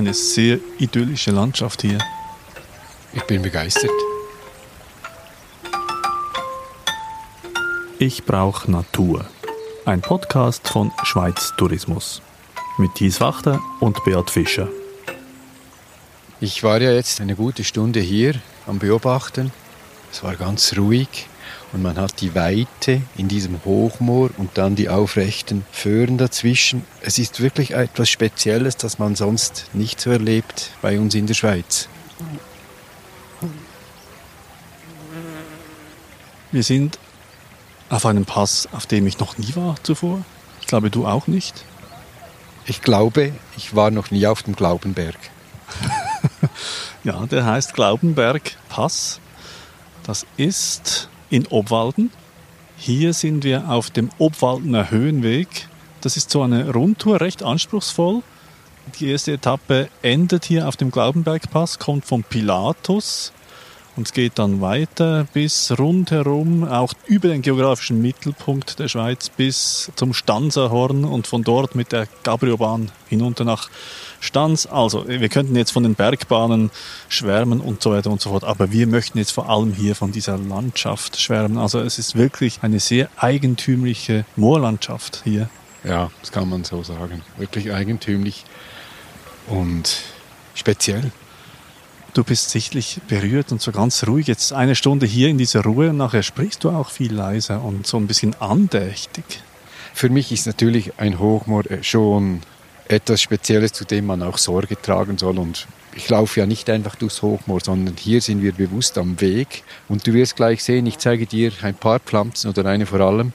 eine sehr idyllische Landschaft hier. Ich bin begeistert. Ich brauche Natur. Ein Podcast von Schweiz Tourismus. Mit Thies Wachter und Beat Fischer. Ich war ja jetzt eine gute Stunde hier am Beobachten. Es war ganz ruhig und man hat die Weite in diesem Hochmoor und dann die aufrechten Föhren dazwischen. Es ist wirklich etwas Spezielles, das man sonst nicht so erlebt bei uns in der Schweiz. Wir sind auf einem Pass, auf dem ich noch nie war zuvor. Ich glaube, du auch nicht. Ich glaube, ich war noch nie auf dem Glaubenberg. ja, der heißt Glaubenberg Pass. Das ist in Obwalden. Hier sind wir auf dem Obwaldener Höhenweg. Das ist so eine Rundtour, recht anspruchsvoll. Die erste Etappe endet hier auf dem Glaubenbergpass, kommt vom Pilatus und es geht dann weiter bis rundherum, auch über den geografischen Mittelpunkt der Schweiz bis zum Stanzerhorn und von dort mit der Gabriobahn hinunter nach Stanz. Also, wir könnten jetzt von den Bergbahnen schwärmen und so weiter und so fort, aber wir möchten jetzt vor allem hier von dieser Landschaft schwärmen. Also, es ist wirklich eine sehr eigentümliche Moorlandschaft hier. Ja, das kann man so sagen. Wirklich eigentümlich und speziell. Du bist sichtlich berührt und so ganz ruhig. Jetzt eine Stunde hier in dieser Ruhe und nachher sprichst du auch viel leiser und so ein bisschen andächtig. Für mich ist natürlich ein Hochmoor schon etwas Spezielles, zu dem man auch Sorge tragen soll. Und ich laufe ja nicht einfach durchs Hochmoor, sondern hier sind wir bewusst am Weg. Und du wirst gleich sehen, ich zeige dir ein paar Pflanzen oder eine vor allem.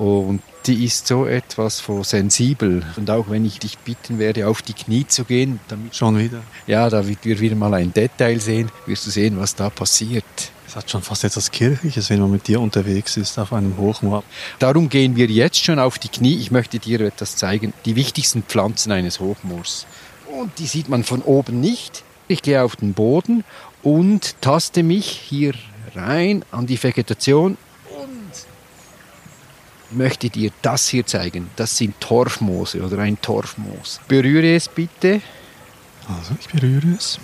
Und die ist so etwas von sensibel. Und auch wenn ich dich bitten werde, auf die Knie zu gehen, damit schon wieder. Ja, damit wir wieder mal ein Detail sehen, wirst du sehen, was da passiert. Es hat schon fast etwas Kirchliches, wenn man mit dir unterwegs ist auf einem Hochmoor. Darum gehen wir jetzt schon auf die Knie. Ich möchte dir etwas zeigen. Die wichtigsten Pflanzen eines Hochmoors. Und die sieht man von oben nicht. Ich gehe auf den Boden und taste mich hier rein an die Vegetation möchte dir das hier zeigen. Das sind Torfmoose oder ein Torfmoos. Berühre es bitte. Also ich berühre es.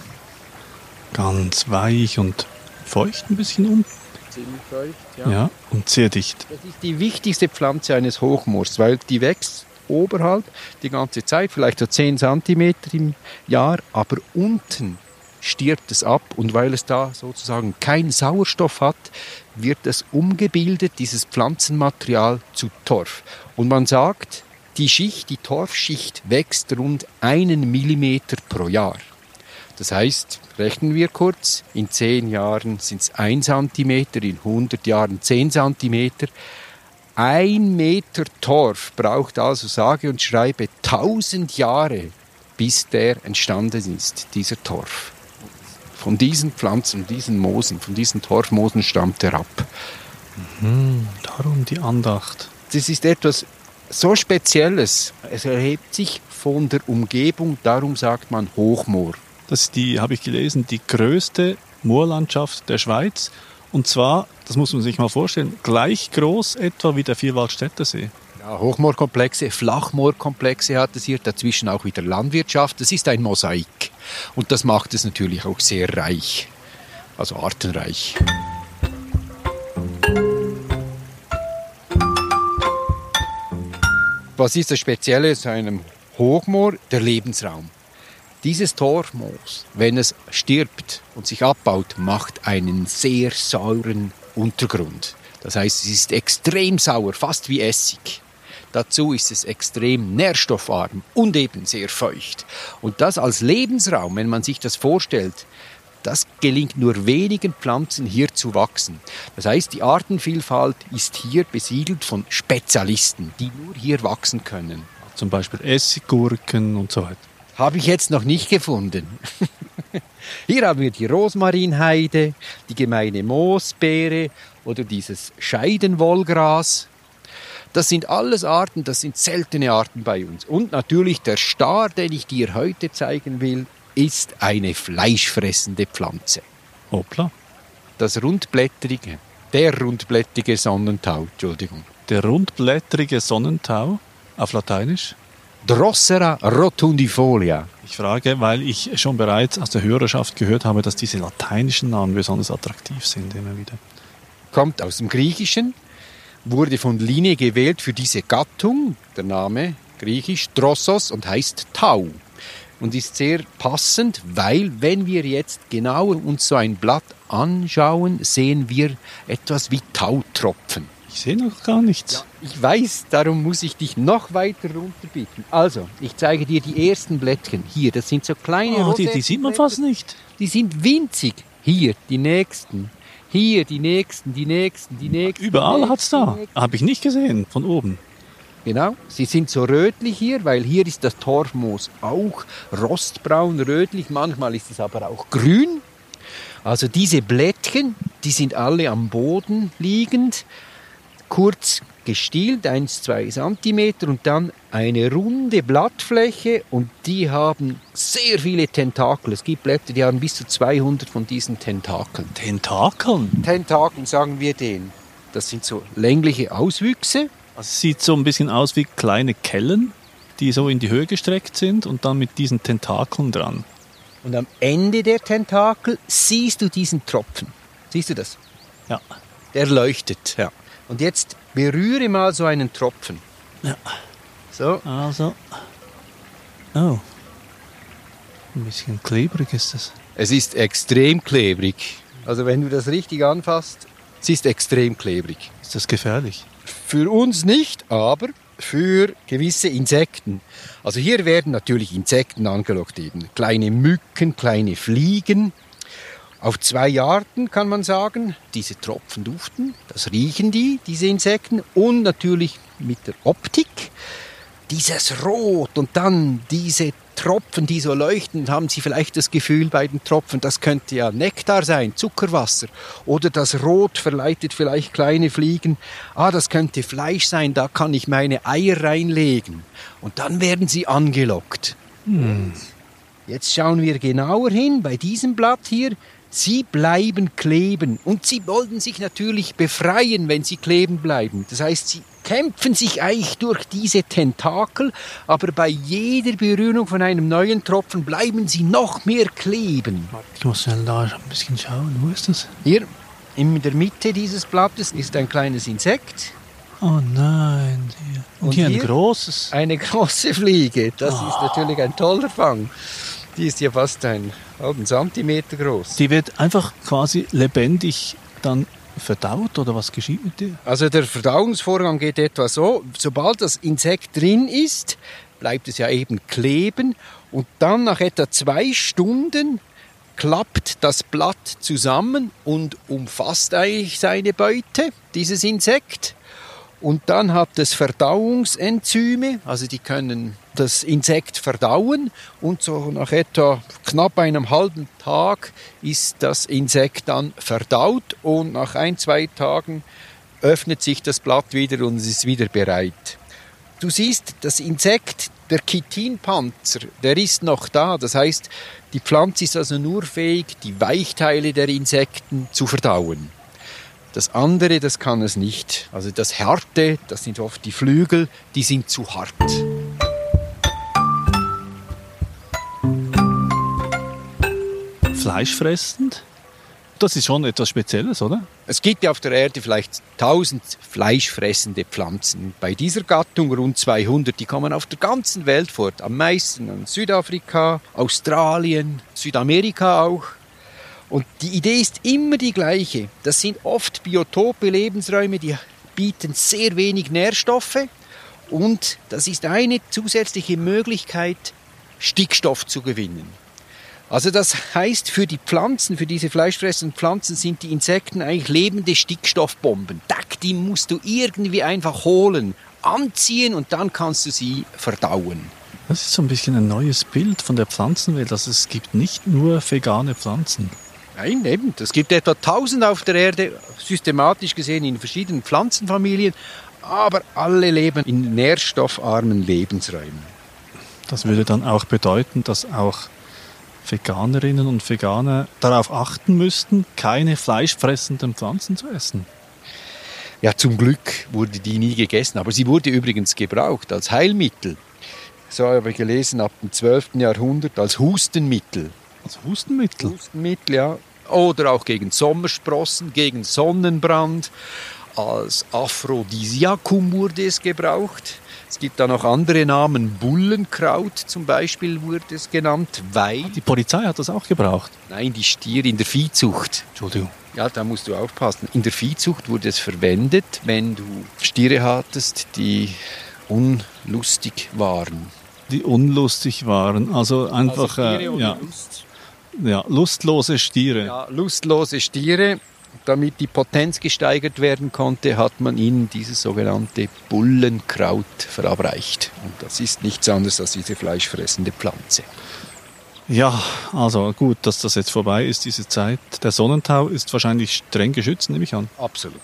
Ganz weich und feucht ein bisschen um. Ziemlich feucht, ja. Ja, und sehr dicht. Das ist die wichtigste Pflanze eines Hochmoors, weil die wächst oberhalb die ganze Zeit, vielleicht so 10 cm im Jahr, aber unten stirbt es ab und weil es da sozusagen keinen Sauerstoff hat, wird es umgebildet, dieses Pflanzenmaterial zu Torf. Und man sagt, die Schicht, die Torfschicht wächst rund einen Millimeter pro Jahr. Das heißt, rechnen wir kurz, in 10 Jahren sind es 1 cm, in 100 Jahren 10 cm. Ein Meter Torf braucht also sage und schreibe 1000 Jahre, bis der entstanden ist, dieser Torf. Von diesen Pflanzen, diesen Moosen, von diesen Torfmoosen stammt er ab. Mhm, darum die Andacht. Das ist etwas so Spezielles. Es erhebt sich von der Umgebung, darum sagt man Hochmoor. Das ist die, habe ich gelesen, die größte Moorlandschaft der Schweiz. Und zwar, das muss man sich mal vorstellen, gleich groß etwa wie der Vierwaldstätter See. Ja, Hochmoorkomplexe, Flachmoorkomplexe hat es hier, dazwischen auch wieder Landwirtschaft. Das ist ein Mosaik. Und das macht es natürlich auch sehr reich, also artenreich. Was ist das Spezielle zu einem Hochmoor? Der Lebensraum. Dieses Torfmoos, wenn es stirbt und sich abbaut, macht einen sehr sauren Untergrund. Das heißt, es ist extrem sauer, fast wie Essig. Dazu ist es extrem nährstoffarm und eben sehr feucht. Und das als Lebensraum, wenn man sich das vorstellt, das gelingt nur wenigen Pflanzen hier zu wachsen. Das heißt, die Artenvielfalt ist hier besiedelt von Spezialisten, die nur hier wachsen können. Zum Beispiel Essiggurken und so weiter. Habe ich jetzt noch nicht gefunden. Hier haben wir die Rosmarinheide, die gemeine Moosbeere oder dieses Scheidenwollgras. Das sind alles Arten, das sind seltene Arten bei uns. Und natürlich der Star, den ich dir heute zeigen will, ist eine fleischfressende Pflanze. Hoppla. Das rundblättrige, der rundblättrige Sonnentau, Entschuldigung. Der rundblättrige Sonnentau auf Lateinisch? Drossera rotundifolia. Ich frage, weil ich schon bereits aus der Hörerschaft gehört habe, dass diese lateinischen Namen besonders attraktiv sind immer wieder. Kommt aus dem Griechischen, wurde von Linne gewählt für diese Gattung, der Name griechisch Drossos und heißt Tau. Und ist sehr passend, weil wenn wir jetzt genauer uns so ein Blatt anschauen, sehen wir etwas wie Tautropfen. Ich sehe noch gar nichts. Ja, ich weiß, darum muss ich dich noch weiter runterbitten. Also, ich zeige dir die ersten Blättchen. Hier, das sind so kleine oh, die, die sieht man fast nicht. Die sind winzig. Hier, die nächsten. Hier, die nächsten, die nächsten, die nächsten. Überall hat es da. Habe ich nicht gesehen, von oben. Genau, sie sind so rötlich hier, weil hier ist das Torfmoos auch rostbraun, rötlich, manchmal ist es aber auch grün. Also diese Blättchen, die sind alle am Boden liegend kurz gestielt, 1-2 cm und dann eine runde Blattfläche und die haben sehr viele Tentakel. Es gibt Blätter, die haben bis zu 200 von diesen Tentakeln. Tentakeln? Tentakeln sagen wir denen. Das sind so längliche Auswüchse. Also es sieht so ein bisschen aus wie kleine Kellen, die so in die Höhe gestreckt sind und dann mit diesen Tentakeln dran. Und am Ende der Tentakel siehst du diesen Tropfen. Siehst du das? Ja. Der leuchtet, ja. Und jetzt berühre mal so einen Tropfen. Ja. So. Also. Oh. Ein bisschen klebrig ist es. Es ist extrem klebrig. Also wenn du das richtig anfasst, es ist extrem klebrig. Ist das gefährlich? Für uns nicht, aber für gewisse Insekten. Also hier werden natürlich Insekten angelockt, eben kleine Mücken, kleine Fliegen, auf zwei Arten kann man sagen. Diese Tropfen duften, das riechen die, diese Insekten. Und natürlich mit der Optik. Dieses Rot und dann diese Tropfen, die so leuchten, haben Sie vielleicht das Gefühl bei den Tropfen, das könnte ja Nektar sein, Zuckerwasser. Oder das Rot verleitet vielleicht kleine Fliegen. Ah, das könnte Fleisch sein, da kann ich meine Eier reinlegen. Und dann werden sie angelockt. Hm. Jetzt schauen wir genauer hin bei diesem Blatt hier. Sie bleiben kleben und sie wollen sich natürlich befreien, wenn sie kleben bleiben. Das heißt, sie kämpfen sich eigentlich durch diese Tentakel, aber bei jeder Berührung von einem neuen Tropfen bleiben sie noch mehr kleben. Ich muss schnell da ein bisschen schauen. Wo ist das? Hier in der Mitte dieses Blattes ist ein kleines Insekt. Oh nein. Und, und hier, hier, ein großes. Eine große Fliege. Das oh. ist natürlich ein toller Fang. Die ist ja fast ein halben Zentimeter groß. Die wird einfach quasi lebendig dann verdaut oder was geschieht mit dir? Also der Verdauungsvorgang geht etwa so, sobald das Insekt drin ist, bleibt es ja eben kleben und dann nach etwa zwei Stunden klappt das Blatt zusammen und umfasst eigentlich seine Beute, dieses Insekt. Und dann hat es Verdauungsenzyme, also die können das Insekt verdauen und so nach etwa knapp einem halben Tag ist das Insekt dann verdaut und nach ein, zwei Tagen öffnet sich das Blatt wieder und es ist wieder bereit. Du siehst, das Insekt, der Chitinpanzer, der ist noch da. Das heißt, die Pflanze ist also nur fähig, die Weichteile der Insekten zu verdauen. Das andere, das kann es nicht. Also das Härte, das sind oft die Flügel, die sind zu hart. Fleischfressend? Das ist schon etwas Spezielles, oder? Es gibt ja auf der Erde vielleicht 1000 fleischfressende Pflanzen. Bei dieser Gattung rund 200. Die kommen auf der ganzen Welt vor. Am meisten in Südafrika, Australien, Südamerika auch. Und die Idee ist immer die gleiche. Das sind oft Biotope, Lebensräume, die bieten sehr wenig Nährstoffe. Und das ist eine zusätzliche Möglichkeit, Stickstoff zu gewinnen. Also das heißt, für die Pflanzen, für diese fleischfressenden Pflanzen sind die Insekten eigentlich lebende Stickstoffbomben. Die musst du irgendwie einfach holen, anziehen und dann kannst du sie verdauen. Das ist so ein bisschen ein neues Bild von der Pflanzenwelt. Also es gibt nicht nur vegane Pflanzen. Nein, eben. Es gibt etwa 1000 auf der Erde, systematisch gesehen in verschiedenen Pflanzenfamilien, aber alle leben in nährstoffarmen Lebensräumen. Das würde dann auch bedeuten, dass auch Veganerinnen und Veganer darauf achten müssten, keine fleischfressenden Pflanzen zu essen. Ja, zum Glück wurde die nie gegessen, aber sie wurde übrigens gebraucht als Heilmittel. so habe ich gelesen, ab dem 12. Jahrhundert als Hustenmittel. Als Hustenmittel? Hustenmittel, ja. Oder auch gegen Sommersprossen, gegen Sonnenbrand. Als Aphrodisiakum wurde es gebraucht. Es gibt da noch andere Namen. Bullenkraut zum Beispiel wurde es genannt, weil... Die Polizei hat das auch gebraucht? Nein, die Stiere in der Viehzucht. Entschuldigung. Ja, da musst du aufpassen. In der Viehzucht wurde es verwendet, wenn du Stiere hattest, die unlustig waren. Die unlustig waren, also einfach... Also äh, ja. Lust. Ja, lustlose Stiere. Ja, lustlose Stiere. Damit die Potenz gesteigert werden konnte, hat man ihnen dieses sogenannte Bullenkraut verabreicht. Und das ist nichts anderes als diese fleischfressende Pflanze. Ja, also gut, dass das jetzt vorbei ist, diese Zeit. Der Sonnentau ist wahrscheinlich streng geschützt, nehme ich an. Absolut.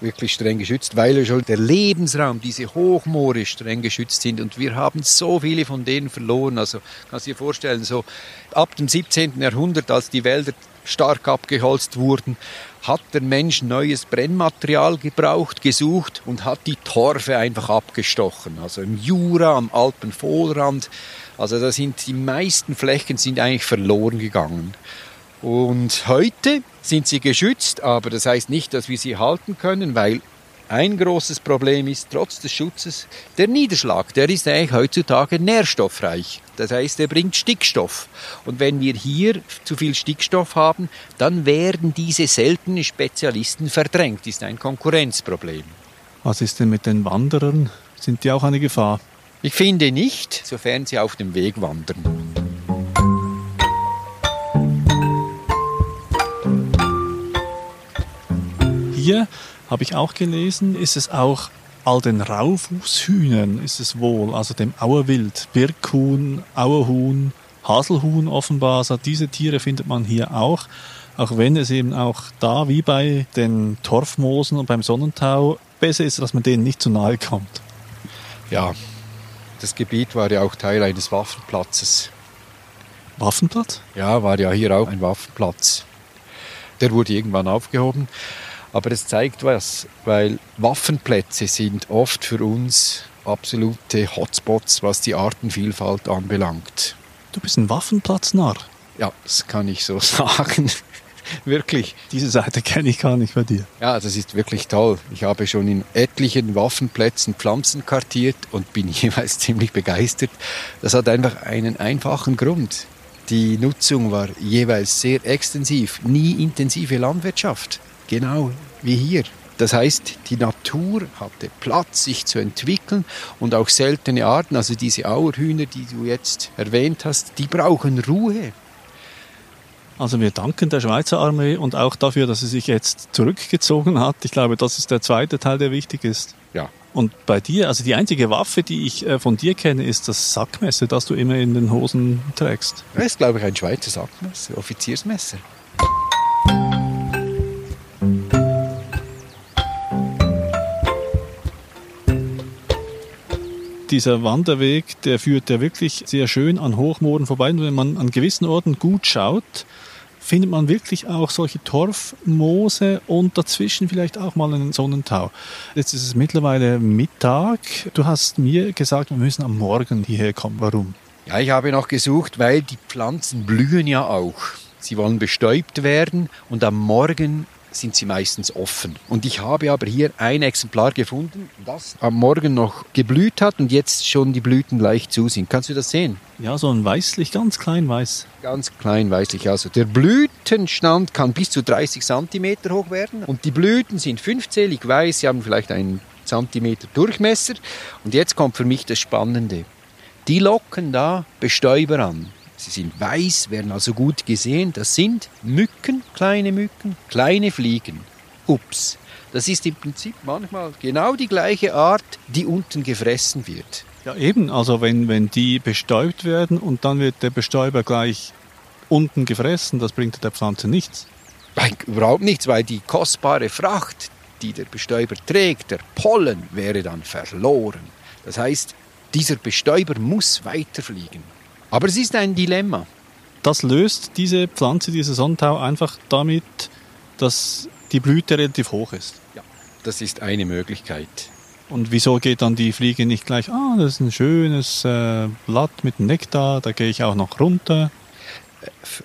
Wirklich streng geschützt, weil schon der Lebensraum, diese Hochmoore streng geschützt sind. Und wir haben so viele von denen verloren. Also kannst du dir vorstellen, so ab dem 17. Jahrhundert, als die Wälder stark abgeholzt wurden, hat der Mensch neues Brennmaterial gebraucht, gesucht und hat die Torfe einfach abgestochen. Also im Jura, am Alpenvorrand. Also da sind die meisten Flächen sind eigentlich verloren gegangen. Und heute sind sie geschützt, aber das heißt nicht, dass wir sie halten können, weil ein großes Problem ist, trotz des Schutzes, der Niederschlag, der ist eigentlich heutzutage nährstoffreich. Das heißt, er bringt Stickstoff. Und wenn wir hier zu viel Stickstoff haben, dann werden diese seltenen Spezialisten verdrängt. Das ist ein Konkurrenzproblem. Was ist denn mit den Wanderern? Sind die auch eine Gefahr? Ich finde nicht, sofern sie auf dem Weg wandern. Hier habe ich auch gelesen, ist es auch all den Raufußhühnern ist es wohl, also dem Auerwild, Birkhuhn, Auerhuhn, Haselhuhn offenbar, also diese Tiere findet man hier auch, auch wenn es eben auch da wie bei den Torfmoosen und beim Sonnentau besser ist, dass man denen nicht zu nahe kommt. Ja, das Gebiet war ja auch Teil eines Waffenplatzes. Waffenplatz? Ja, war ja hier auch ein Waffenplatz. Der wurde irgendwann aufgehoben. Aber es zeigt was, weil Waffenplätze sind oft für uns absolute Hotspots, was die Artenvielfalt anbelangt. Du bist ein Waffenplatznarr. Ja, das kann ich so sagen. wirklich. Diese Seite kenne ich gar nicht bei dir. Ja, das ist wirklich toll. Ich habe schon in etlichen Waffenplätzen Pflanzen kartiert und bin jeweils ziemlich begeistert. Das hat einfach einen einfachen Grund. Die Nutzung war jeweils sehr extensiv, nie intensive Landwirtschaft. Genau wie hier. Das heißt, die Natur hatte Platz, sich zu entwickeln und auch seltene Arten, also diese Auerhühner, die du jetzt erwähnt hast, die brauchen Ruhe. Also wir danken der Schweizer Armee und auch dafür, dass sie sich jetzt zurückgezogen hat. Ich glaube, das ist der zweite Teil, der wichtig ist. Ja. Und bei dir, also die einzige Waffe, die ich äh, von dir kenne, ist das Sackmesser, das du immer in den Hosen trägst. Das ist, glaube ich, ein Schweizer Sackmesser, Offiziersmesser. Dieser Wanderweg, der führt ja wirklich sehr schön an Hochmooren vorbei. Und wenn man an gewissen Orten gut schaut, findet man wirklich auch solche Torfmoose und dazwischen vielleicht auch mal einen Sonnentau. Jetzt ist es mittlerweile Mittag. Du hast mir gesagt, wir müssen am Morgen hierher kommen. Warum? Ja, ich habe noch gesucht, weil die Pflanzen blühen ja auch. Sie wollen bestäubt werden und am Morgen sind sie meistens offen. Und ich habe aber hier ein Exemplar gefunden, das am Morgen noch geblüht hat und jetzt schon die Blüten leicht zu sind. Kannst du das sehen? Ja, so ein weißlich, ganz klein weiß. Ganz klein weißlich. Also der Blütenstand kann bis zu 30 cm hoch werden und die Blüten sind fünfzählig weiß. Sie haben vielleicht einen Zentimeter Durchmesser. Und jetzt kommt für mich das Spannende. Die locken da Bestäuber an. Sie sind weiß, werden also gut gesehen. Das sind Mücken, kleine Mücken, kleine Fliegen. Ups. Das ist im Prinzip manchmal genau die gleiche Art, die unten gefressen wird. Ja, eben. Also wenn, wenn die bestäubt werden und dann wird der Bestäuber gleich unten gefressen, das bringt der Pflanze nichts. Nein, überhaupt nichts, weil die kostbare Fracht, die der Bestäuber trägt, der Pollen, wäre dann verloren. Das heißt, dieser Bestäuber muss weiterfliegen. Aber es ist ein Dilemma. Das löst diese Pflanze, diese Sonnentau einfach damit, dass die Blüte relativ hoch ist. Ja, das ist eine Möglichkeit. Und wieso geht dann die Fliege nicht gleich, ah, das ist ein schönes äh, Blatt mit Nektar, da gehe ich auch noch runter?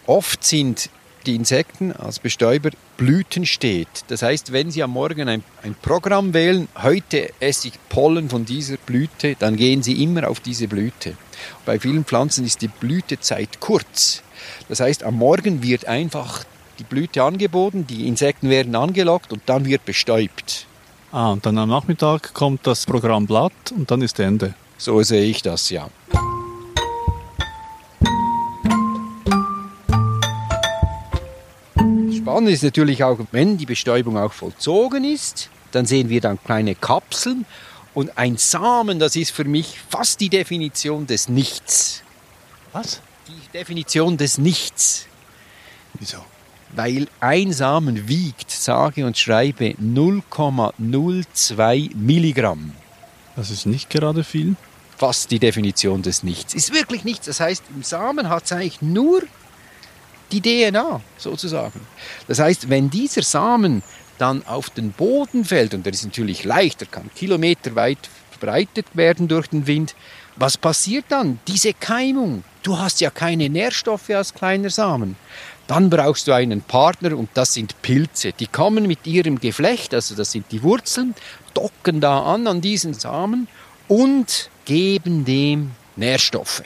Oft sind die Insekten als Bestäuber Blüten steht. Das heißt, wenn Sie am Morgen ein, ein, Programm wählen, heute esse ich Pollen von dieser Blüte, dann gehen Sie immer auf diese Blüte. Bei vielen Pflanzen ist die Blütezeit kurz. Das heißt, am Morgen wird einfach die Blüte angeboten, die Insekten werden angelockt und dann wird bestäubt. Ah, und dann am Nachmittag kommt das Programm Blatt und dann ist Ende. So sehe ich das, ja. Spannend ist natürlich auch, wenn die Bestäubung auch vollzogen ist, dann sehen wir dann kleine Kapseln und ein Samen, das ist für mich fast die Definition des Nichts. Was? Die Definition des Nichts. Wieso? weil ein Samen wiegt, sage und schreibe, 0,02 Milligramm. Das ist nicht gerade viel. Fast die Definition des Nichts. Ist wirklich nichts. Das heißt, im Samen hat es eigentlich nur die DNA sozusagen. Das heißt, wenn dieser Samen dann auf den Boden fällt, und der ist natürlich leichter, kann kilometerweit verbreitet werden durch den Wind, was passiert dann? Diese Keimung. Du hast ja keine Nährstoffe als kleiner Samen. Dann brauchst du einen Partner und das sind Pilze. Die kommen mit ihrem Geflecht, also das sind die Wurzeln, docken da an an diesen Samen und geben dem Nährstoffe,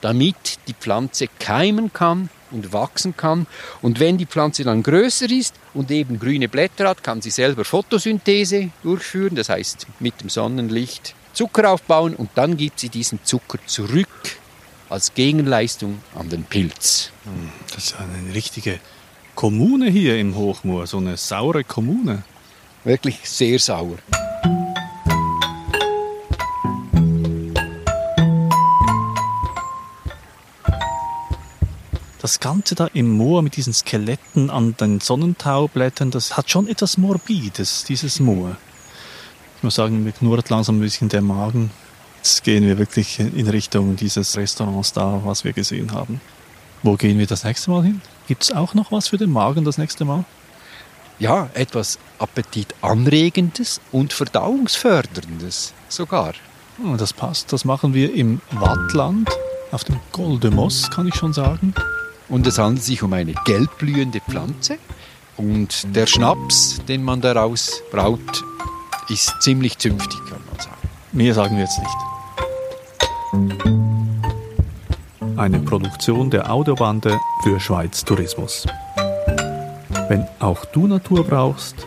damit die Pflanze keimen kann und wachsen kann. Und wenn die Pflanze dann größer ist und eben grüne Blätter hat, kann sie selber Photosynthese durchführen, das heißt mit dem Sonnenlicht Zucker aufbauen und dann gibt sie diesen Zucker zurück als Gegenleistung an den Pilz. Hm, das ist eine richtige Kommune hier im Hochmoor, so eine saure Kommune. Wirklich sehr sauer. Das Ganze da im Moor mit diesen Skeletten an den Sonnentaublättern, das hat schon etwas Morbides, dieses Moor. Ich muss sagen, mir knurrt langsam ein bisschen der Magen. Jetzt gehen wir wirklich in Richtung dieses Restaurants da, was wir gesehen haben. Wo gehen wir das nächste Mal hin? Gibt es auch noch was für den Magen das nächste Mal? Ja, etwas Appetitanregendes und Verdauungsförderndes sogar. Oh, das passt. Das machen wir im Wattland, auf dem Goldemoss, kann ich schon sagen. Und es handelt sich um eine gelbblühende Pflanze. Und der Schnaps, den man daraus braut, ist ziemlich zünftig, kann man sagen. Mehr sagen wir jetzt nicht. Eine Produktion der Audiobande für Schweiz Tourismus. Wenn auch du Natur brauchst,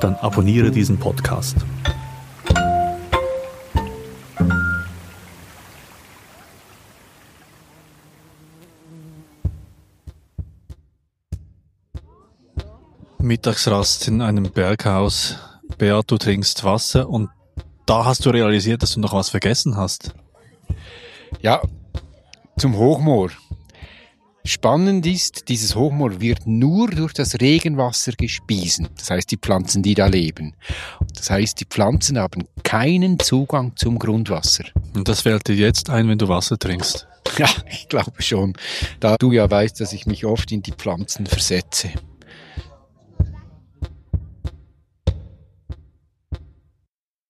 dann abonniere diesen Podcast. Mittagsrast in einem Berghaus. Beat, du trinkst Wasser und da hast du realisiert, dass du noch was vergessen hast. Ja, zum Hochmoor. Spannend ist, dieses Hochmoor wird nur durch das Regenwasser gespiesen. Das heißt, die Pflanzen, die da leben. Das heißt, die Pflanzen haben keinen Zugang zum Grundwasser. Und das fällt dir jetzt ein, wenn du Wasser trinkst? Ja, ich glaube schon. Da du ja weißt, dass ich mich oft in die Pflanzen versetze.